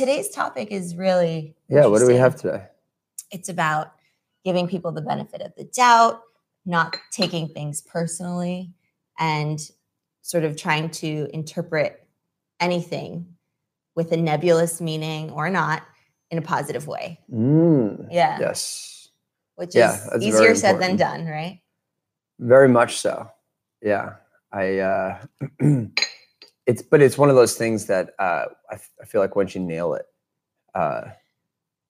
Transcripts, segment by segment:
today's topic is really Yeah, what do we have today? It's about giving people the benefit of the doubt, not taking things personally, and sort of trying to interpret anything with a nebulous meaning or not in a positive way. Mm, Yeah. Yes, Which Yeah, is easier said than done, right? very much so. Yeah, I. Uh, it's but it's one of those things that uh, I, f- I feel like once you nail it, uh,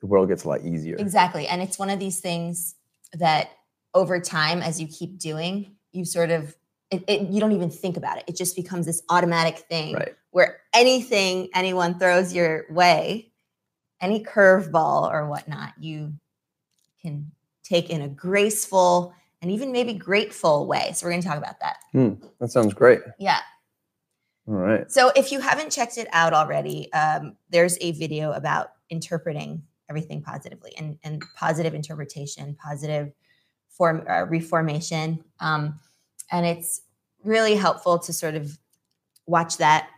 the world gets a lot easier. Exactly. And it's one of these things that over time, as you keep doing, you sort of, it, it, you don't even think about it. It just becomes this automatic thing Right. where anything anyone throws your way, any curveball or whatnot, you can take in a graceful and even maybe grateful way. So we're going to talk about that. That sounds great. Yeah. All right. So if you haven't checked it out already, um, there's a video about interpreting everything positively and, and positive interpretation, positive form uh, reformation, um, and it's really helpful to sort of watch that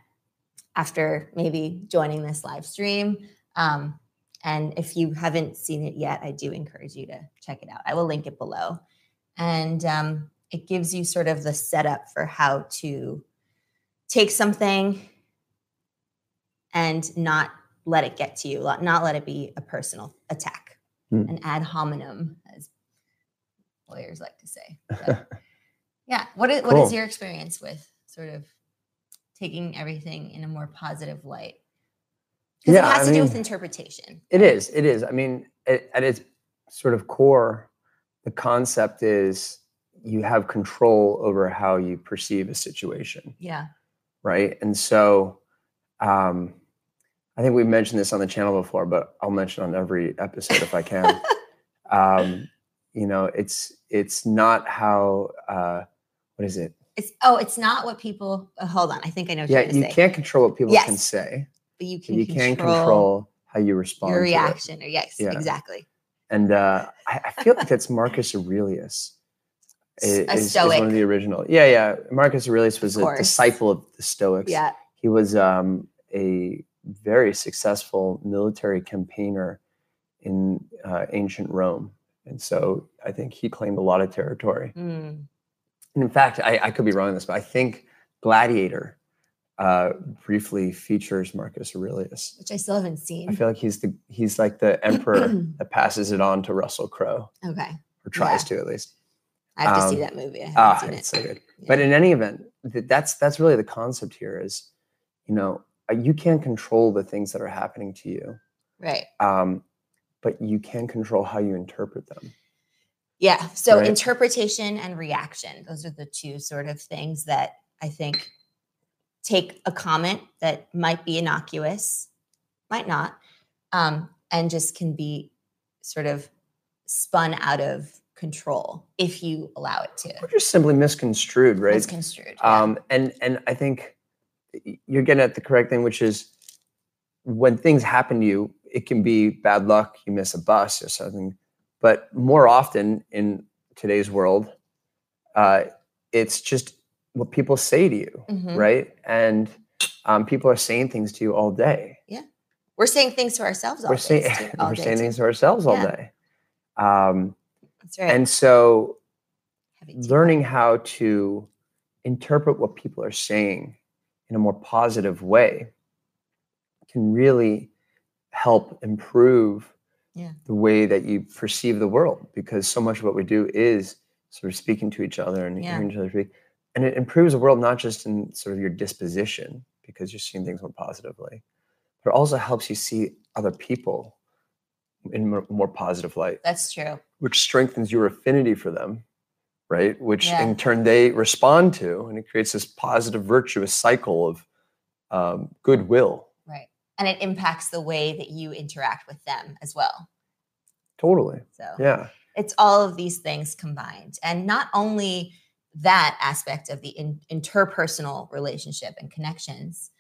after maybe joining this live stream. Um, and if you haven't seen it yet, I do encourage you to check it out. I will link it below, and um, it gives you sort of the setup for how to take something and not let it get to you, not let it be a personal attack, Hmm. an ad hominem, as lawyers like to say. But, yeah. What is, what is your experience with sort of taking everything in a more positive light? Because Yeah, it has I to do with interpretation. It is. It is. I mean, at, at its sort of core, the concept is you have control over how you perceive a situation, Yeah. Right? And so, um, I think we mentioned this on the channel before, but I'll mention on every episode if I can. um, you know, it's it's not how. Uh, what is it? It's oh, it's not what people. uh, hold on, I think I know. What Yeah, you say, can't control what people can say, but you can you control, can control how you respond. your reaction. Or yes, Yeah. exactly. and uh, I, I feel like that's Marcus Aurelius. S- i- a is, is stoic. one of the original. Yeah, yeah. Marcus Aurelius was a disciple of the Stoics. Yeah. He was um, a very successful military campaigner in uh, ancient Rome, and so I think he claimed a lot of territory. Mm. And in fact, I, I could be wrong on this, but I think Gladiator uh, briefly features Marcus Aurelius. Which I still haven't seen. I feel like he's the he's like the emperor that passes it on to Russell Crowe, okay. or tries to at least. I have to see Um, that movie. I haven't Ah, seen it's it. so good. But in any event, that's that's really the concept here. Is you know uh, you can't control the things that are happening to you, right. um, but you can control how you interpret them. Yeah. So Right. interpretation and reaction, those are the two sort of things that I think take a comment that might be innocuous, might not, um, and just can be sort of spun out of control if you allow it to. Or just simply misconstrued, right? Misconstrued. yeah. Um, and and I think you're getting at the correct thing, which is when things happen to you, it can be bad luck, you miss a bus or something. But more often in today's world, uh, it's just what people say to you, Mhm. right? And um, people are saying things to you all day. Yeah, we're saying things to ourselves all we're day. saying we're saying too. things to ourselves all Yeah. day. Um, That's right. And so learning how to interpret what people are saying in a more positive way can really help improve Yeah. the way that you perceive the world because so much of what we do is sort of speaking to each other and Yeah. hearing each other speak and it improves the world not just in sort of your disposition because you're seeing things more positively but it also helps you see other people in more, more positive light That's true. Which strengthens your affinity for them, right? Which Yeah. in turn they respond to, and it creates this positive, virtuous cycle of um, goodwill. Right. And it impacts the way that you interact with them as well. Totally. So Yeah. it's all of these things combined and not only that aspect of the in, interpersonal relationship and connections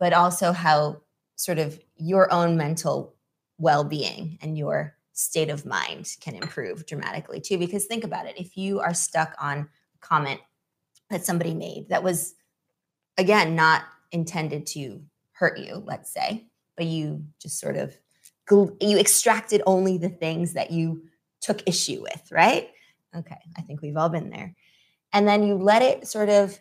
but also how sort of your own mental well-being and your state of mind can improve dramatically too because think about it if you are stuck on a comment that somebody made that was again not intended to hurt you let's say but you just sort of you extracted only the things that you took issue with, right? Okay, I think we've all been there. And then you let it sort of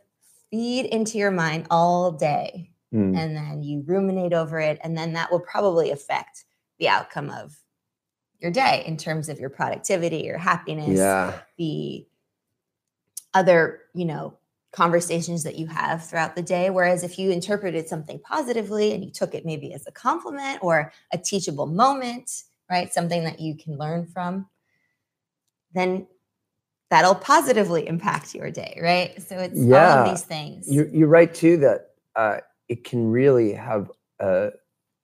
feed into your mind all day Mm. and then you ruminate over it and then that will probably affect the outcome of your day in terms of your productivity your happiness Yeah. the other you know conversations that you have throughout the day whereas if you interpreted something positively and you took it maybe as a compliment or a teachable moment right something that you can learn from then that'll positively impact your day right so it's all Yeah. of these things You're, you're right too that uh, it can really have a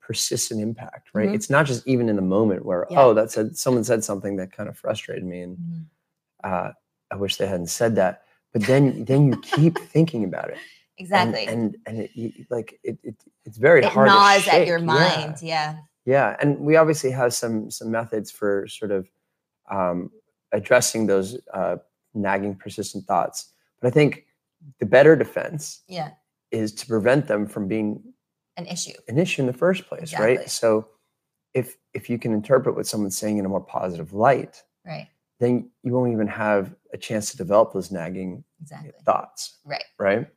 persistent impact, right? Mhm. It's not just even in the moment where Yeah. oh, that said someone said something that kind of frustrated me, and Mhm. uh, I wish they hadn't said that. But then then you keep thinking about it, exactly and and, it, you, like it, it it's very it hard. gnaws to at your mind Yeah. yeah Yeah, and we obviously have some some methods for sort of um, addressing those uh, nagging, persistent thoughts. But I think the better defense yeah is to prevent them from being an issue an issue in the first place, Exactly. right? So if if you can interpret what someone's saying in a more positive light, right then you won't even have a chance to develop those nagging exactly thoughts, right right?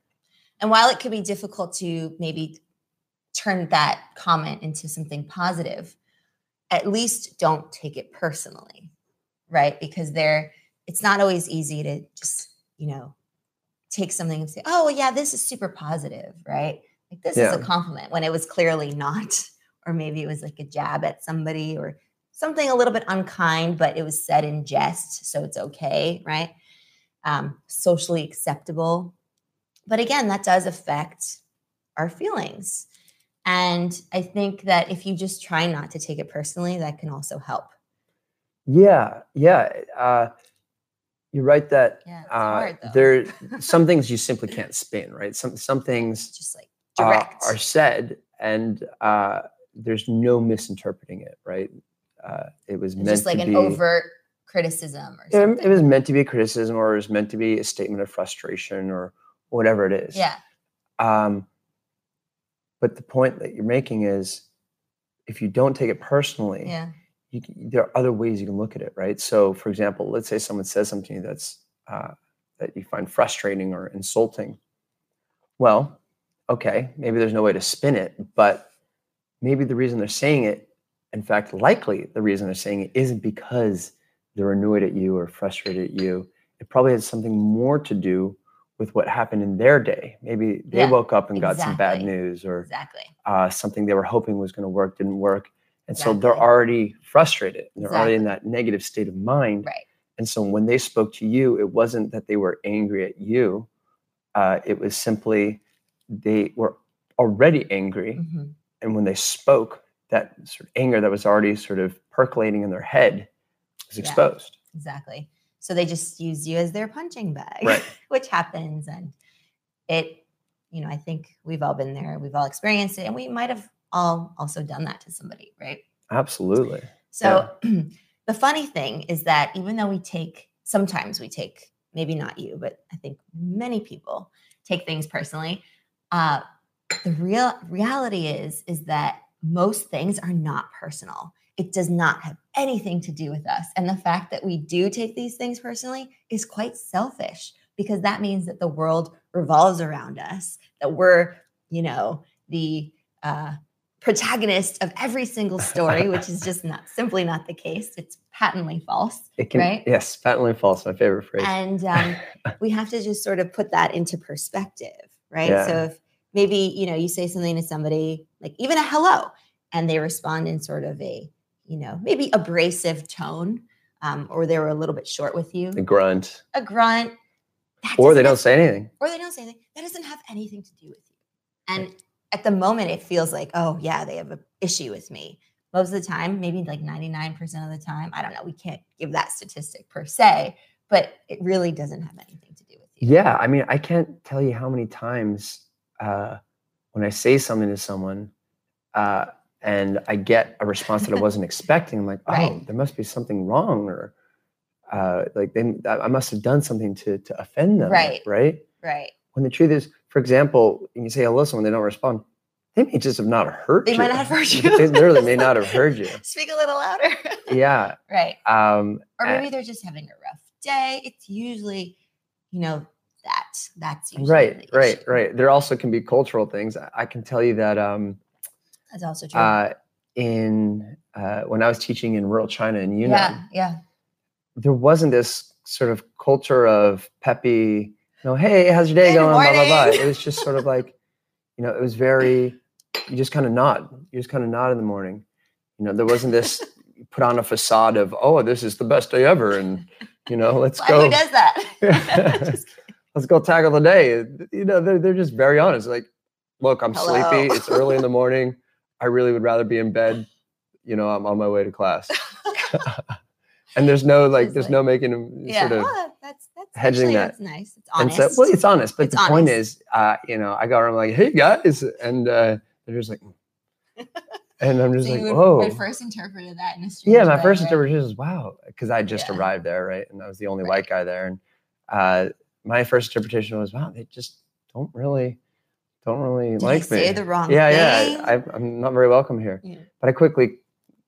and while it could be difficult to maybe turn that comment into something positive at least don't take it personally right because there it's not always easy to just you know take something and say oh yeah this is super positive right like this is a compliment when it was clearly not or maybe it was like a jab at somebody or something a little bit unkind but it was said in jest so it's okay right? Um, socially acceptable. But again that does affect our feelings. And i think that if you just try not to take it personally that can also help. Yeah, yeah. Uh, you're right that yeah uh, hard there some things you simply can't spin, right? Some some things just like uh, are said, and uh, there's no misinterpreting it, right? Uh, it was It's meant just like to an be. overt criticism or it, something it was meant to be a criticism, or it was meant to be a statement of frustration, or whatever it is. yeah Um, but the point that you're making is, if you don't take it personally, yeah can- there are other ways you can look at it, right? So, for example, let's say someone says something that's uh, that you find frustrating or insulting. Well, okay, maybe there's no way to spin it, but maybe the reason they're saying it, in fact, likely the reason they're saying it isn't because they're annoyed at you or frustrated at you. It probably has something more to do with what happened in their day. Maybe they Yeah, woke up and got some bad news, or exactly uh, something they were hoping was going to work didn't work. And so they're already frustrated. They're already in that negative state of mind. right And so when they spoke to you, it wasn't that they were angry at you. Uh, it was simply they were already angry. Mhm. And when they spoke, that sort of anger that was already sort of percolating in their head was Yeah. exposed. exactly so they just used you as their punching bag Right. which happens and it you know i think we've all been there we've all experienced it and we might have all also done that to somebody right Absolutely. So the funny thing is that even though we take sometimes we take maybe not you, but I think many people take things personally. Uh, the real reality is is that most things are not personal. It does not have anything to do with us, and the fact that we do take these things personally is quite selfish because that means that the world revolves around us. That we're, you know, the uh, protagonist of every single story, which is just not simply not the case. It's patently false. It can, Right? yes, patently false, my favorite phrase. And um, we have to just sort of put that into perspective, right? So if maybe, you know, you say something to somebody, like even a hello, and they respond in sort of a, you know, maybe abrasive tone, um, or they were a little bit short with you, A grunt. a grunt, Or they don't have- say anything. or they don't say anything. That doesn't have anything to do with you. And at the moment, it feels like, oh, yeah, they have an issue with me. Most of the time, maybe like 99% of the time, I don't know. We can't give that statistic per se, but it really doesn't have anything to do with you. Yeah, I mean, I can't tell you how many times uh, when I say something to someone uh, and I get a response that I wasn't expecting, I'm like, oh, Right. there must be something wrong, or uh, like they, I must have done something to to offend them, Right. Right. Right. When the truth is, for example, you say hello someone, they don't respond. they may just have not heard They you. might not have heard you they literally may not have heard you. Speak a little louder. Yeah. right. Um, Or maybe they're just having a rough day. It's usually, you know, that. That's usually right, right, right. There also can be cultural things. I- I can tell you that um, That's also true. uh, in uh, when I was teaching in rural China in Yunnan, yeah, yeah. there wasn't this sort of culture of peppy, you know, hey, how's your day Good going? Blah, blah, blah. It was just sort of like, you know, it was very, you just kind of nod. You just kind of nod in the morning. You know, there wasn't this put on a facade of, oh, this is the best day ever. And, you know, let's Why, go. Who does that? Let's go tackle the day. You know, they're, they're just very honest. Like, look, I'm Hello. sleepy. It's early in the morning. I really would rather be in bed. You know, I'm on my way to class. and there's no like, there's no making them yeah, sort of. well, that's that's hedging actually, that. That's nice. It's honest. And honest. so, well, it's honest, but It's the point is, uh, you know, I got around like, hey guys, and uh, they're just like, and I'm just So like, would- whoa. would first interpreted that in a strange Yeah, my way, first right? interpretation was wow, because I just Yeah. arrived there, right, and I was the only Right. white guy there, and uh, my first interpretation was, wow, they just don't really, don't really Did I like say me. the wrong yeah, thing? yeah, I, I'm not very welcome here. Yeah. But I quickly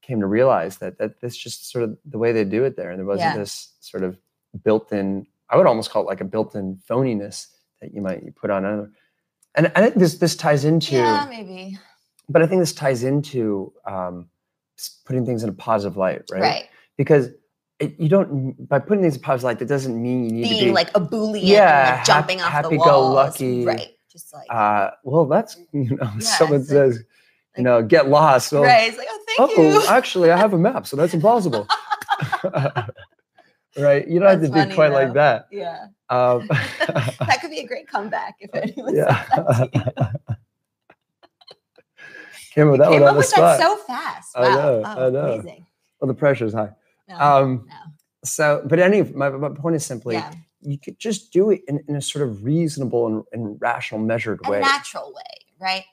came to realize that that that's just sort of the way they do it there, and there wasn't Yeah. this sort of built-in. I would almost call it like a built-in phoniness that you might you put on another. And I think this this ties into, yeah, maybe. But I think this ties into um, putting things in a positive light, right? Right. Because it, you don't by putting things in a positive light, that doesn't mean you need to Being be like a boolean, Yeah, and like jumping hap- off the walls. happy-go-lucky, Right. Just like uh, well, that's you know, Yeah, someone it's like- says, you know, get lost. Well, right. It's like, oh, thank oh, you. actually, I have a map, so that's impossible. right? You don't have to That's do quite like that. yeah. Um, that could be a great comeback if anyone yeah. Said that to you. Came with that Came one on the spot. that so fast. I know, Oh, I know. Amazing. well, the pressure's high. No, Um, no. so, but any, my, my point is simply, Yeah. you could just do it in, in a sort of reasonable and, and rational, measured A way. natural way, right?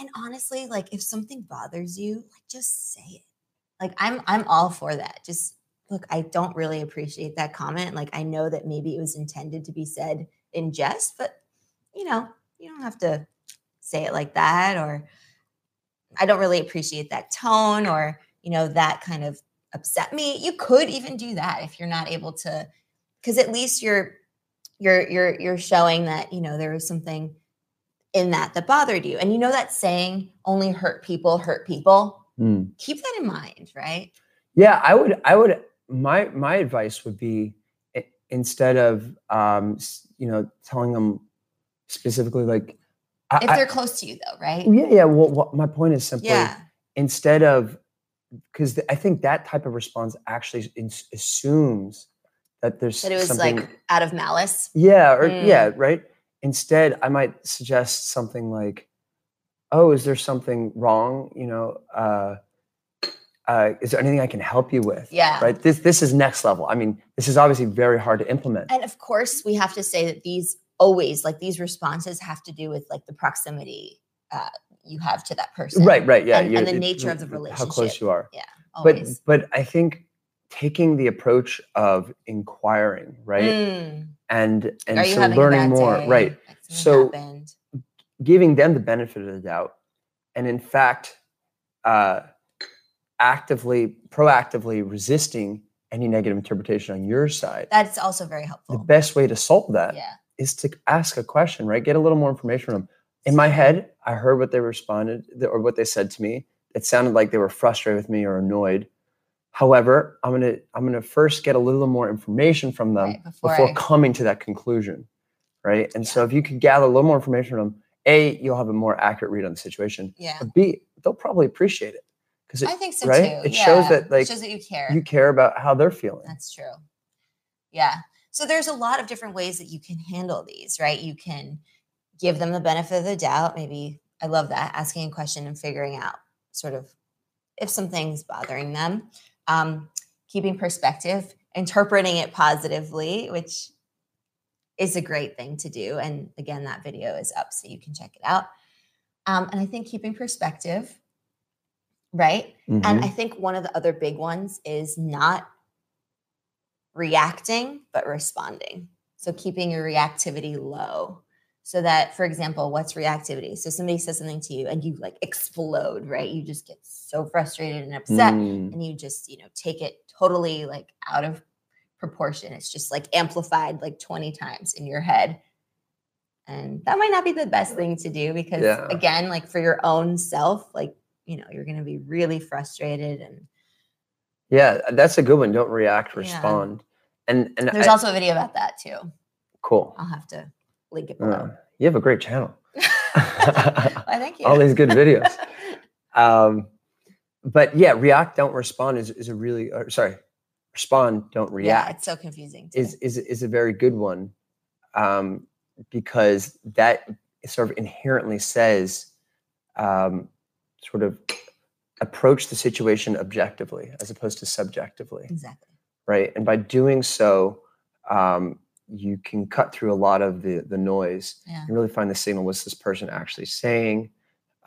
And honestly, like if something bothers you, like just say it. Like I'm I'm all for that. Just look, I don't really appreciate that comment. Like I know that maybe it was intended to be said in jest, but you know, you don't have to say it like that or I don't really appreciate that tone or, you know, that kind of upset me. You could even do that if you're not able to cuz at least you're you're you're you're showing that, you know, there was something in that that bothered you. And you know that saying only hurt people hurt people. Hmm. Keep that in mind, right? Yeah, I would. I would. My my advice would be instead of um, you know telling them specifically like, I, If I- they're close to you though, right? yeah, yeah. Well, what, my point is simply Yeah. instead of because I think that type of response actually ins- assumes that there's That it was something. like out of malice. yeah, or Mm. yeah, right. Instead, I might suggest something like, "Oh, is there something wrong? You know, uh, uh, is there anything I can help you with?" Yeah. right this this is next level i mean this is obviously very hard to implement And of course, we have to say that these always like these responses have to do with like the proximity uh, you have to that person. right right yeah and- and the nature of the relationship. how close you are Yeah. Always. but but i think taking the approach of inquiring right Mm. and and so learning more day? right something So- happened. giving them the benefit of the doubt and in fact uh actively proactively resisting any negative interpretation on your side that's also very helpful. the best way to solve that yeah. Is to ask a question, right? Get a little more information from them. In my head, I heard what they responded or what they said to me. It sounded like they were frustrated with me or annoyed. However, I'm gonna I'm gonna first get a little more information from them Right, before before, I- coming to that conclusion, right? And so if you could gather a little more information from them, a you'll have a more accurate read on the situation. Yeah. But B they'll probably appreciate it because I think so right? too. It shows that, like, it shows that you care. you care about how they're feeling. That's true. Yeah. So there's a lot of different ways that you can handle these, right? You can give them the benefit of the doubt. Maybe I love that asking a question and figuring out sort of if something's bothering them. Um, keeping perspective, interpreting it positively, which is a great thing to do. And again, that video is up so you can check it out. Um, and I think keeping perspective, right? Mhm. And I think one of the other big ones is not reacting, but responding. So keeping your reactivity low. so that for example what's reactivity so somebody says something to you and you like explode right you just get so frustrated and upset Mm, and you just you know take it totally like out of proportion it's just like amplified like 20 times in your head and that might not be the best thing to do because Yeah. again like for your own self like you know you're going to be really frustrated and yeah, that's a good one. Don't react, Yeah. respond. And and there's I- also a video about that too cool. i'll have to link it Uh, below you have a great channel. Why, thank you All these good videos. Um, but yeah, react, don't respond is, is a really or, sorry, respond, don't react. yeah it's so confusing too. is is is a very good one um, because that sort of inherently says um, sort of approach the situation objectively as opposed to subjectively, exactly right? And by doing so, um, you can cut through a lot of the the noise yeah and really find the signal. What's this person actually saying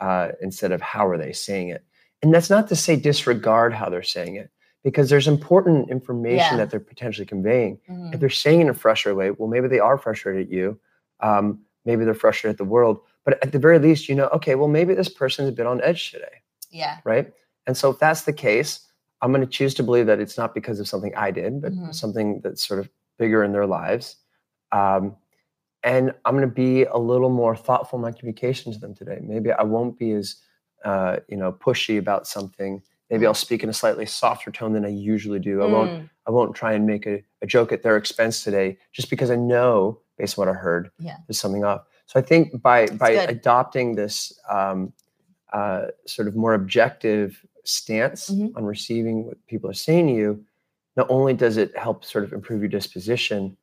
uh, instead of how are they saying it? And that's not to say disregard how they're saying it because there's important information Yeah. that they're potentially conveying Mhm. if they're saying it in a frustrated way, well, maybe they are frustrated at you. Um, maybe they're frustrated at the world. But at the very least, you know, okay, well, maybe this person's a bit on edge today, yeah right? And so if that's the case, I'm going to choose to believe that it's not because of something I did, but Mhm. something that's sort of bigger in their lives. Um, and I'm going to be a little more thoughtful in my communication to them today. Maybe I won't be as, uh, you know, pushy about something. Maybe I'll speak in a slightly softer tone than I usually do. I won't Mm, I won't try and make a, a joke at their expense today just because I know, based on what I heard, Yeah. there's something up. So I think by by good. adopting this um, uh, sort of more objective stance Mhm. on receiving what people are saying to you, not only does it help sort of improve your disposition,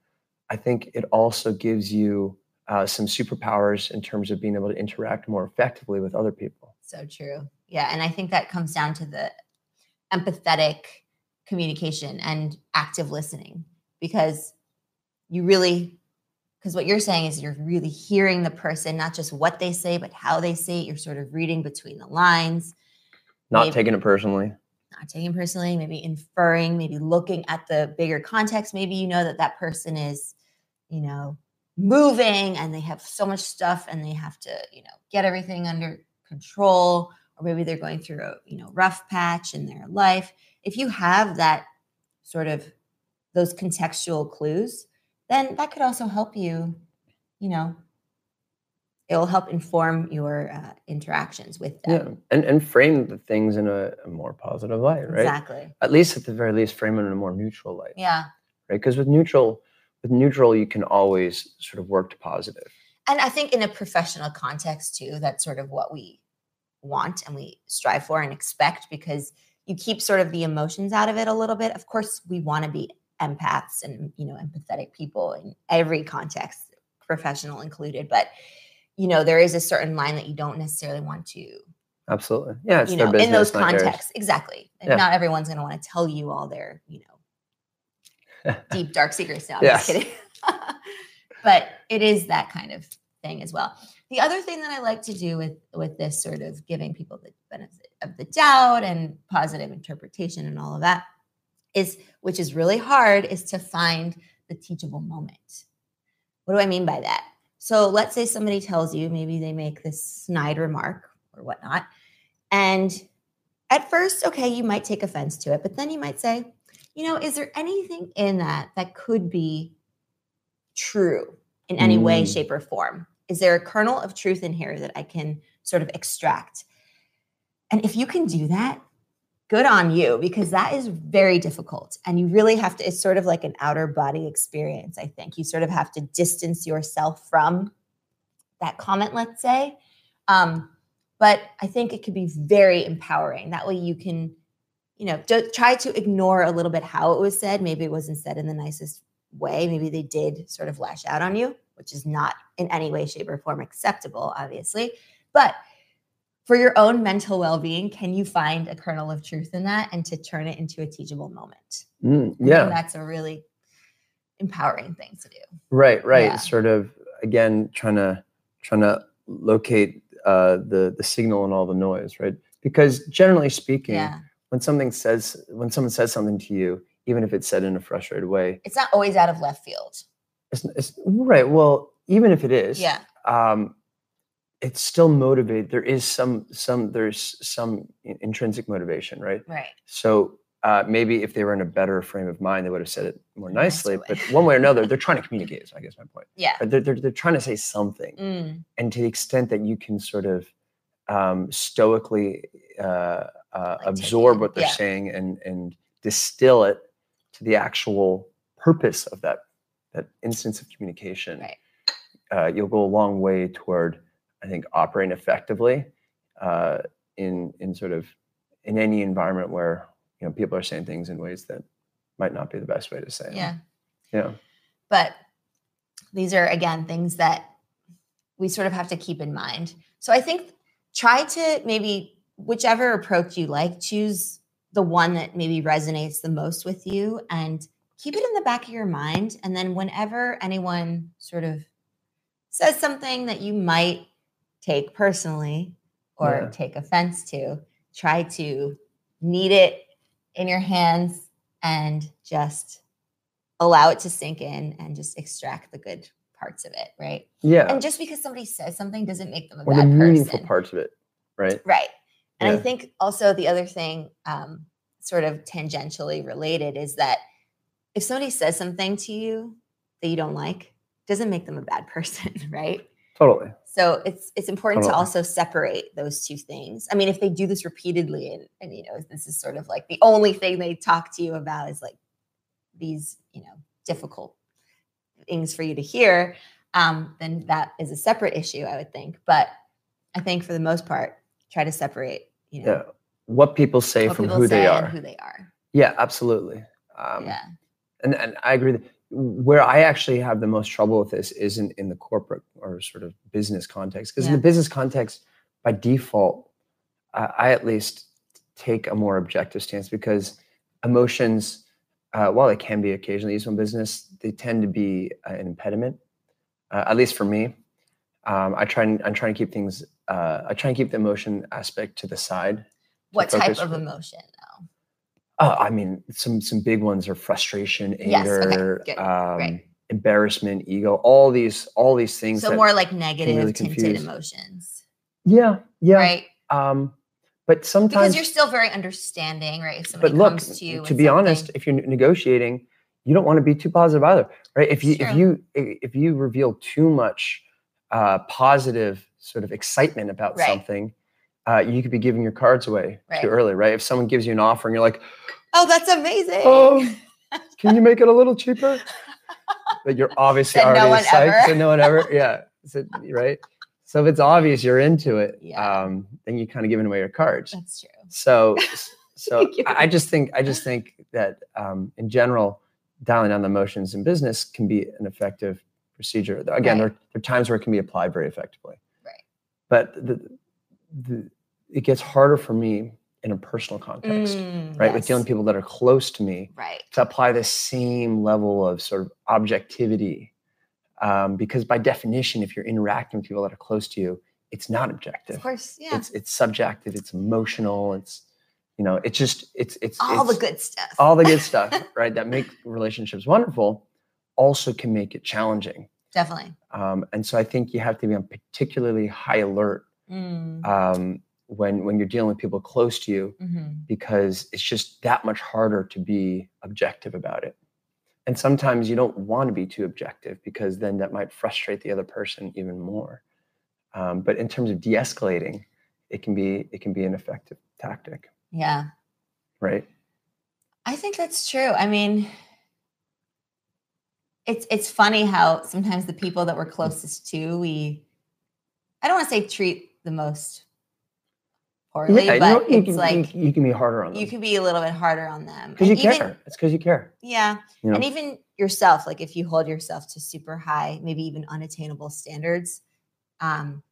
I think it also gives you uh, some superpowers in terms of being able to interact more effectively with other people. So true. Yeah. And I think that comes down to the empathetic communication and active listening because you really, because what you're saying is you're really hearing the person, not just what they say, but how they say it. You're sort of reading between the lines, Not Maybe- taking it personally. not taking it personally, maybe inferring, maybe looking at the bigger context. Maybe you know that that person is, you know, moving and they have so much stuff and they have to, you know, get everything under control, or maybe they're going through a, you know, rough patch in their life. If you have that sort of those contextual clues, then that could also help you, you know, it will help inform your uh, interactions with them. Yeah, and and frame the things in a, a more positive light, right? Exactly. At least at the very least, frame it in a more neutral light, Yeah. right? Because with neutral, with neutral, you can always sort of work to positive. and I think in a professional context too, that's sort of what we want and we strive for and expect because you keep sort of the emotions out of it a little bit. Of course, we want to be empaths and you know empathetic people in every context, professional included. But you know, there is a certain line that you don't necessarily want to, Absolutely, yeah. It's their know, business, in those yours. contexts. Exactly. And Yeah. not everyone's going to want to tell you all their, you know, deep dark secrets. No, I'm Yes. just kidding. but it is that kind of thing as well. The other thing that I like to do with with this sort of giving people the benefit of the doubt and positive interpretation and all of that is which is really hard is to find the teachable moment. What do I mean by that? So let's say somebody tells you, maybe they make this snide remark or whatnot. And at first, okay, you might take offense to it, but then you might say, you know, is there anything in that that could be true in any way, Mm. shape, or form? Is there a kernel of truth in here that I can sort of extract? And if you can do that, good on you because that is very difficult. And you really have to, it's sort of like an outer body experience, I think. You sort of have to distance yourself from that comment, let's say. Um, but I think it could be very empowering. That way you can, you know, try to ignore a little bit how it was said. Maybe it wasn't said in the nicest way. Maybe they did sort of lash out on you, which is not in any way, shape, or form acceptable, obviously. But for your own mental well-being, can you find a kernel of truth in that and to turn it into a teachable moment? Mm, yeah, that's a really empowering thing to do. right, right. Yeah. Sort of again, trying to trying to locate uh, the the signal and all the noise, right? Because generally speaking, Yeah. when something says when someone says something to you, even if it's said in a frustrated way, It's not always out of left field. it's, it's right. Well, even if it is, Yeah. um, it's still motivated. There is some some there's some intrinsic motivation, right? Right. So uh, maybe if they were in a better frame of mind, they would have said it more nicely. way. But one way or another, they're trying to communicate. Is I guess my point. Yeah. But they're, they're they're trying to say something, Mm, and to the extent that you can sort of um, stoically uh, uh, take absorb what they're yeah. saying and and distill it to the actual purpose of that that instance of communication, Right. uh, you'll go a long way toward, I think, operating effectively uh, in in sort of in any environment where you know people are saying things in ways that might not be the best way to say them. yeah. Yeah. But these are again things that we sort of have to keep in mind. So I think try to maybe whichever approach you like, choose the one that maybe resonates the most with you and keep it in the back of your mind. And then whenever anyone sort of says something that you might take personally or Yeah. take offense to, try to knead it in your hands and just allow it to sink in and just extract the good parts of it, right? Yeah. And just because somebody says something doesn't make them a or the meaningful person. parts of it, right? Right. And I think also the other thing, um, sort of tangentially related, is that if somebody says something to you that you don't like, doesn't make them a bad person, right? Totally. So it's it's important to also separate those two things. I mean, if they do this repeatedly and, and you know, this is sort of like the only thing they talk to you about is like these, you know, difficult things for you to hear, um, then that is a separate issue, I would think. But I think for the most part, try to separate, you know, Yeah. What people say what from people who say they are. who they are. Yeah, absolutely. Um, yeah. and, and I agree. That where I actually have the most trouble with this isn't in the corporate or sort of business context, because in the business context, by default, I, I at least take a more objective stance because emotions, uh, while they can be occasionally used in business, they tend to be uh, an impediment. Uh, at least for me, um, I try and I'm trying to keep things. Uh, I try and keep the emotion aspect to the side. What type of emotion? Uh, I mean, some some big ones are frustration, Yes, okay, anger, um, right. embarrassment, ego. All these, all these things. So more like negative really tinted confuse. emotions. yeah, yeah. Right. Um, but sometimes Because you're still very understanding, right? If somebody but look, comes to you, to be honest, if you're negotiating, you don't want to be too positive either, right? If you Sure. if you if you reveal too much uh, positive sort of excitement about Right. something, uh, you could be giving your cards away Right. too early, right? If someone gives you an offer and you're like, oh, that's amazing. oh, can you make it a little cheaper? But you're obviously no already one psyched. Said no one ever. Yeah. Said, right. So if it's obvious you're into it, Yeah. um, then you're kind of giving away your cards. that's true. So, so I I just think I just think that um, in general, dialing down the emotions in business can be an effective procedure. Again, Right. there, there are times where it can be applied very effectively. Right. But the, the it gets harder for me in a personal context, Mm, right? With dealing yes. people that are close to me Right. to apply the same level of sort of objectivity. Um, because by definition, if you're interacting with people that are close to you, it's not objective. Of course. Yeah. It's it's subjective. It's emotional. It's you know, it's just it's it's all the good stuff. all the good stuff, right? That make relationships wonderful, also can make it challenging. Definitely. Um, and so I think you have to be on particularly high alert Mm, um, when when you're dealing with people close to you mhm. because it's just that much harder to be objective about it. And sometimes you don't want to be too objective because then that might frustrate the other person even more. Um, but in terms of de-escalating, it can be it can be an effective tactic, Yeah. right? I think that's true. I mean, it's it's funny how sometimes the people that we're closest to, we I don't want to say treat the most poorly, you, but know, you it's can, like you, you can be harder on them you can be a little bit harder on them. because you even- care. It's because you care. Yeah. You know? And even yourself, like if you hold yourself to super high, maybe even unattainable standards, um,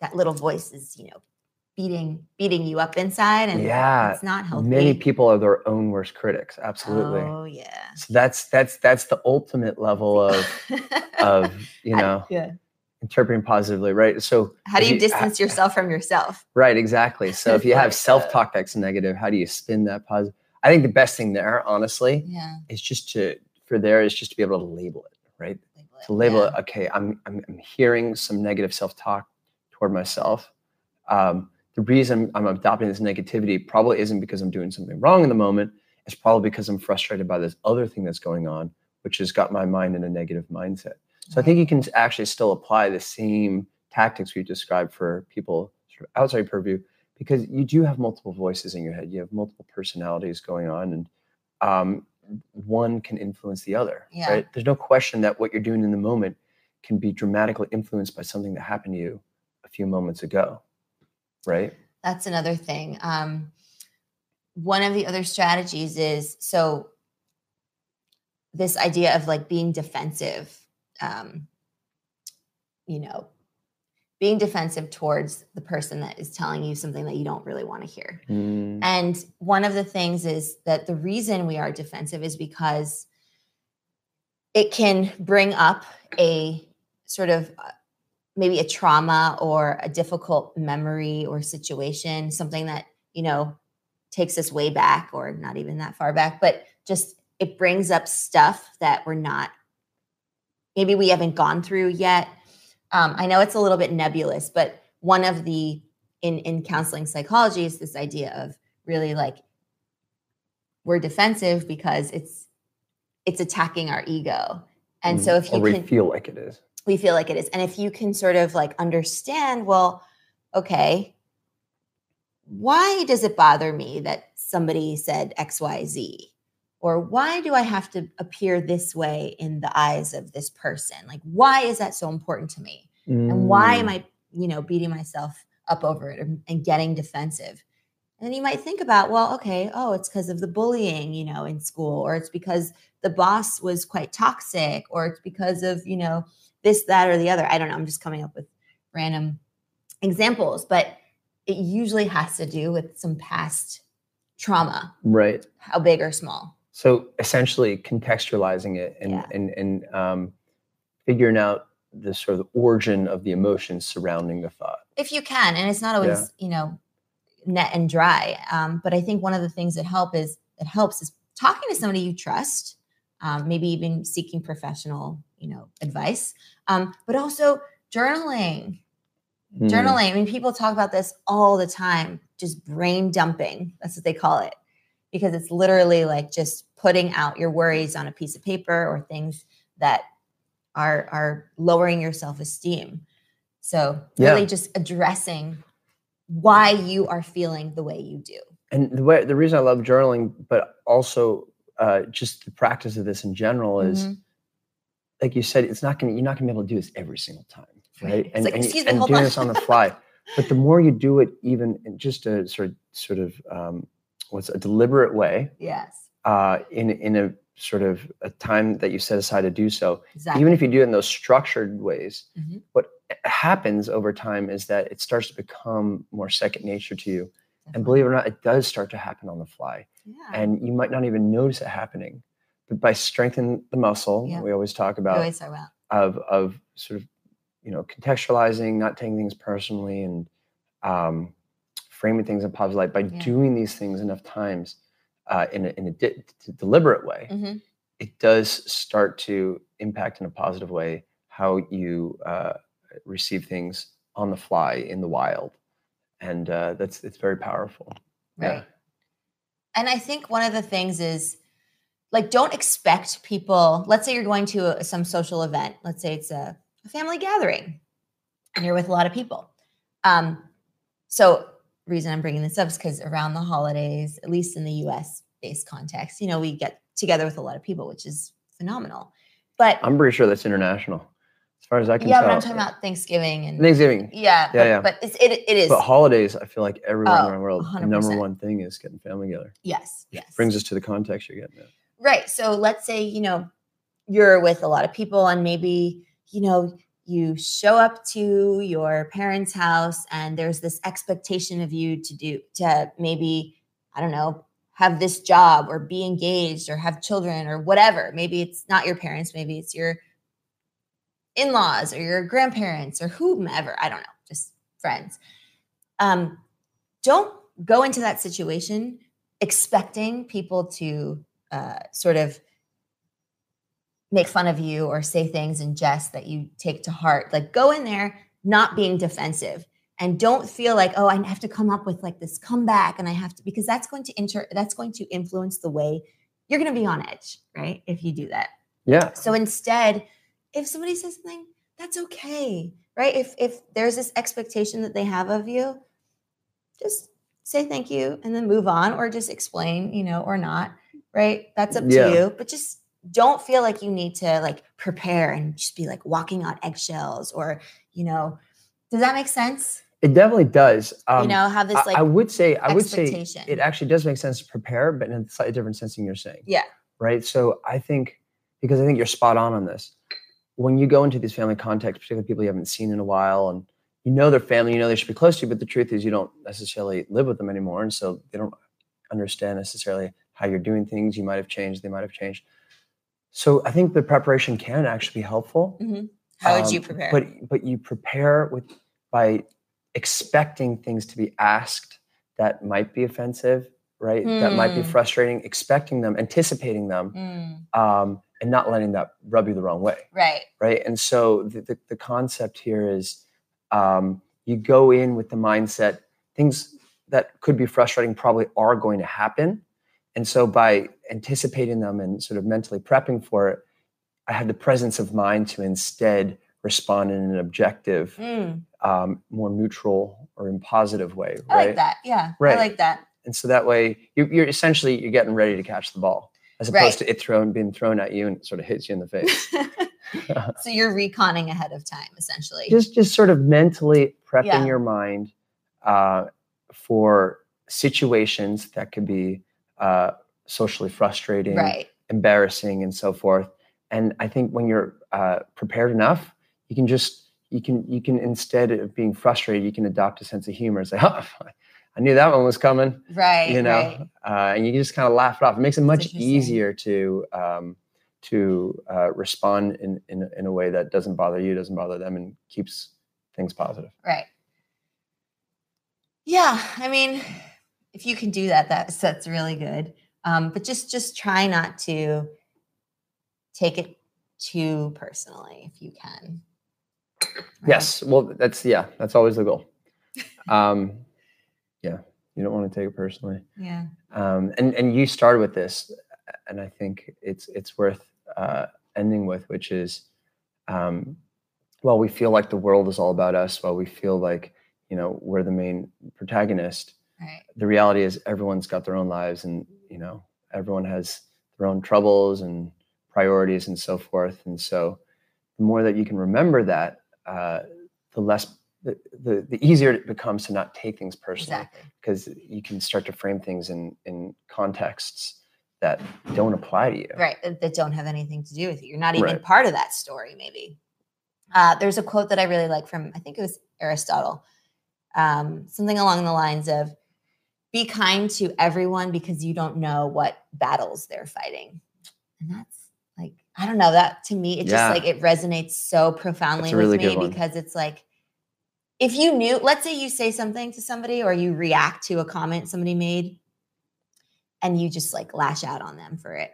that little voice is, you know, beating beating you up inside and Yeah, it's not healthy. Many people are their own worst critics. Absolutely. Oh yeah. So that's that's that's the ultimate level of of you know yeah. Interpreting positively, right? So How do if you ha- distance yourself from yourself? Right, exactly. So if you have uh, self-talk that's negative, how do you spin that positive? I think the best thing there, honestly, Yeah. is just to for there is just to be able to label it, right? label to label Yeah. it okay I'm, I'm i'm hearing some negative self-talk toward myself um, the reason i'm adopting this negativity probably isn't because i'm doing something wrong in the moment it's probably because i'm frustrated by this other thing that's going on which has got my mind in a negative mindset so i think you can actually still apply the same tactics we've described for people sort of outside purview because you do have multiple voices in your head you have multiple personalities going on and um, one can influence the other Yeah. right there's no question that what you're doing in the moment can be dramatically influenced by something that happened to you a few moments ago right that's another thing. Um, one of the other strategies is so this idea of like being defensive, um, you know, being defensive towards the person that is telling you something that you don't really want to hear. Mm, And one of the things is that the reason we are defensive is because it can bring up a sort of uh, maybe a trauma or a difficult memory or situation, something that, you know, takes us way back or not even that far back, but just it brings up stuff that we're not, maybe we haven't gone through yet. Um, I know it's a little bit nebulous, but one of the in in counseling psychology is this idea of really like we're defensive because it's it's attacking our ego. And so mm, if you or we can feel like it is. We feel like it is. And if you can sort of like understand well okay why does it bother me that somebody said xyz or why do i have to appear this way in the eyes of this person? Like why is that so important to me? And why am Mm, i you know beating myself up over it and, and getting defensive? And then you might think about well okay oh it's because of the bullying you know in school or it's because the boss was quite toxic or it's because of you know this that or the other. I don't know i'm just coming up with random examples but it usually has to do with some past trauma right. how big or small so essentially contextualizing it and Yeah. and and um, figuring out the sort of origin of the emotions surrounding the thought. If you can and it's not always you know net and dry um, but i think one of the things that help is that helps is talking to somebody you trust um, maybe even seeking professional you know advice um, but also journaling. Mm, journaling i mean people talk about this all the time just brain dumping that's what they call it because it's literally like just putting out your worries on a piece of paper or things that are are lowering your self-esteem so Yeah. really just addressing why you are feeling the way you do and the way the reason i love journaling but also uh, just the practice of this in general is Mhm. like you said it's not gonna you're not gonna be able to do this every single time Right. right and, like, and, "Excuse me, and doing on." this on the fly but the more you do it even in just a sort of sort of um, what's a deliberate way yes uh, in in a sort of a time that you set aside to do so exactly even if you do it in those structured ways Mhm. what happens over time is that it starts to become more second nature to you and believe it or not it does start to happen on the fly yeah. and you might not even notice it happening but by strengthening the muscle Yeah. we always talk about always talk about of of sort of you know contextualizing not taking things personally and um, framing things in positive light by Yeah. doing these things enough times uh, in a, in a di- d- deliberate way Mhm. it does start to impact in a positive way how you uh, receive things on the fly in the wild and uh, that's it's very powerful right Yeah. and i think one of the things is like don't expect people let's say you're going to a, some social event let's say it's a, a family gathering and you're with a lot of people um so reason i'm bringing this up is because around the holidays at least in the us based context you know we get together with a lot of people which is phenomenal but i'm pretty sure that's international as far as i can yeah tell but i'm talking about thanksgiving and thanksgiving yeah Yeah, but, yeah. but it's, it, it is But holidays, I feel like everyone Oh, around the world, the number 100%. one thing is getting family together. yes yes Brings us to the context you're getting at. Right. So let's say, you know, you're with a lot of people and maybe, you know, you show up to your parents' house and there's this expectation of you to do, to maybe, I don't know, have this job or be engaged or have children or whatever. Maybe it's not your parents, maybe it's your in laws or your grandparents or whomever. I don't know, just friends. Um, don't go into that situation expecting people to uh, sort of make fun of you or say things in jest that you take to heart. Like go in there not being defensive and don't feel like oh I have to come up with like this comeback and I have to because that's going to inter that's going to influence the way you're going to be on edge, right? If you do that. Yeah. So instead, if somebody says something, that's okay, right? If if there's this expectation that they have of you, just say thank you and then move on or just explain, you know, or not, right? That's up Yeah. to you, but just don't feel like you need to like prepare and just be like walking on eggshells or, you know, does that make sense? It definitely does. Um, you know, have this like I would say I would say it actually does make sense to prepare, but in a slightly different sense than you're saying. Yeah. Right. So I think because I think you're spot on on this. When you go into these family contexts, particularly people you haven't seen in a while, and you know their family, you know they should be close to you, but the truth is you don't necessarily live with them anymore, and so they don't understand necessarily how you're doing things. You might have changed. They might have changed. So I think the preparation can actually be helpful. how would you Um, prepare? But but you prepare with by expecting things to be asked that might be offensive, right? That might be Hmm. frustrating, expecting them, anticipating them, Mm, um, and not letting that rub you the wrong way, right. right? And so the the, the concept here is um, you go in with the mindset things that could be frustrating probably are going to happen. And so by anticipating them and sort of mentally prepping for it, I have the presence of mind to instead respond in an objective, Mm, um, more neutral or in positive way, I right? like that. Yeah. Right. I like that. And so that way you're, you're essentially you're getting ready to catch the ball, as opposed Right. to it thrown being thrown at you and it sort of hits you in the face. so you're reconning ahead of time, essentially. just just sort of mentally prepping Yeah. your mind uh, for situations that could be uh, socially frustrating, right. embarrassing, and so forth. And I think when you're uh, prepared enough, you can just you can you can instead of being frustrated, you can adopt a sense of humor and say, "Oh, I knew that one was coming," Right. you know, Right. uh, and you can just kind of laugh it off. It makes it much easier to um, to uh, respond in, in in a way that doesn't bother you, doesn't bother them, and keeps things positive. Right. Yeah. I mean, if you can do that, that's that's really good. Um, but just just try not to take it too personally if you can. Right? Yes, well, that's yeah, that's always the goal. Um, yeah, you don't want to take it personally. Yeah. Um, and and you started with this, and I think it's it's worth uh, ending with, which is, um, while we feel like the world is all about us, while we feel like you know we're the main protagonist, Right. the reality is everyone's got their own lives, and you know everyone has their own troubles and priorities and so forth. And so, the more that you can remember that, uh, the less the, the the easier it becomes to not take things personally Exactly. because you can start to frame things in in contexts that don't apply to you. Right. That, that don't have anything to do with you. You're not even Right. part of that story, maybe. Uh, there's a quote that I really like from, I think it was Aristotle, um, something along the lines of, be kind to everyone because you don't know what battles they're fighting. And that's like, I don't know, that to me, it Yeah. just like, it resonates so profoundly a with me because it's like, if you knew, let's say you say something to somebody or you react to a comment somebody made and you just like lash out on them for it.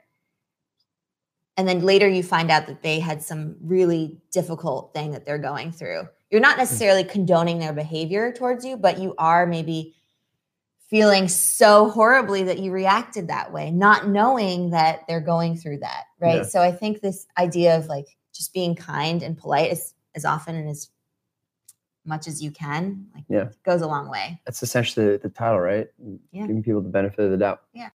And then later you find out that they had some really difficult thing that they're going through. You're not necessarily condoning their behavior towards you, but you are maybe feeling so horribly that you reacted that way, not knowing that they're going through that. Right. Yeah. So I think this idea of like just being kind and polite as, as often and as much as you can, like Yeah. goes a long way. That's essentially the, the title, right? Yeah. Giving people the benefit of the doubt. Yeah.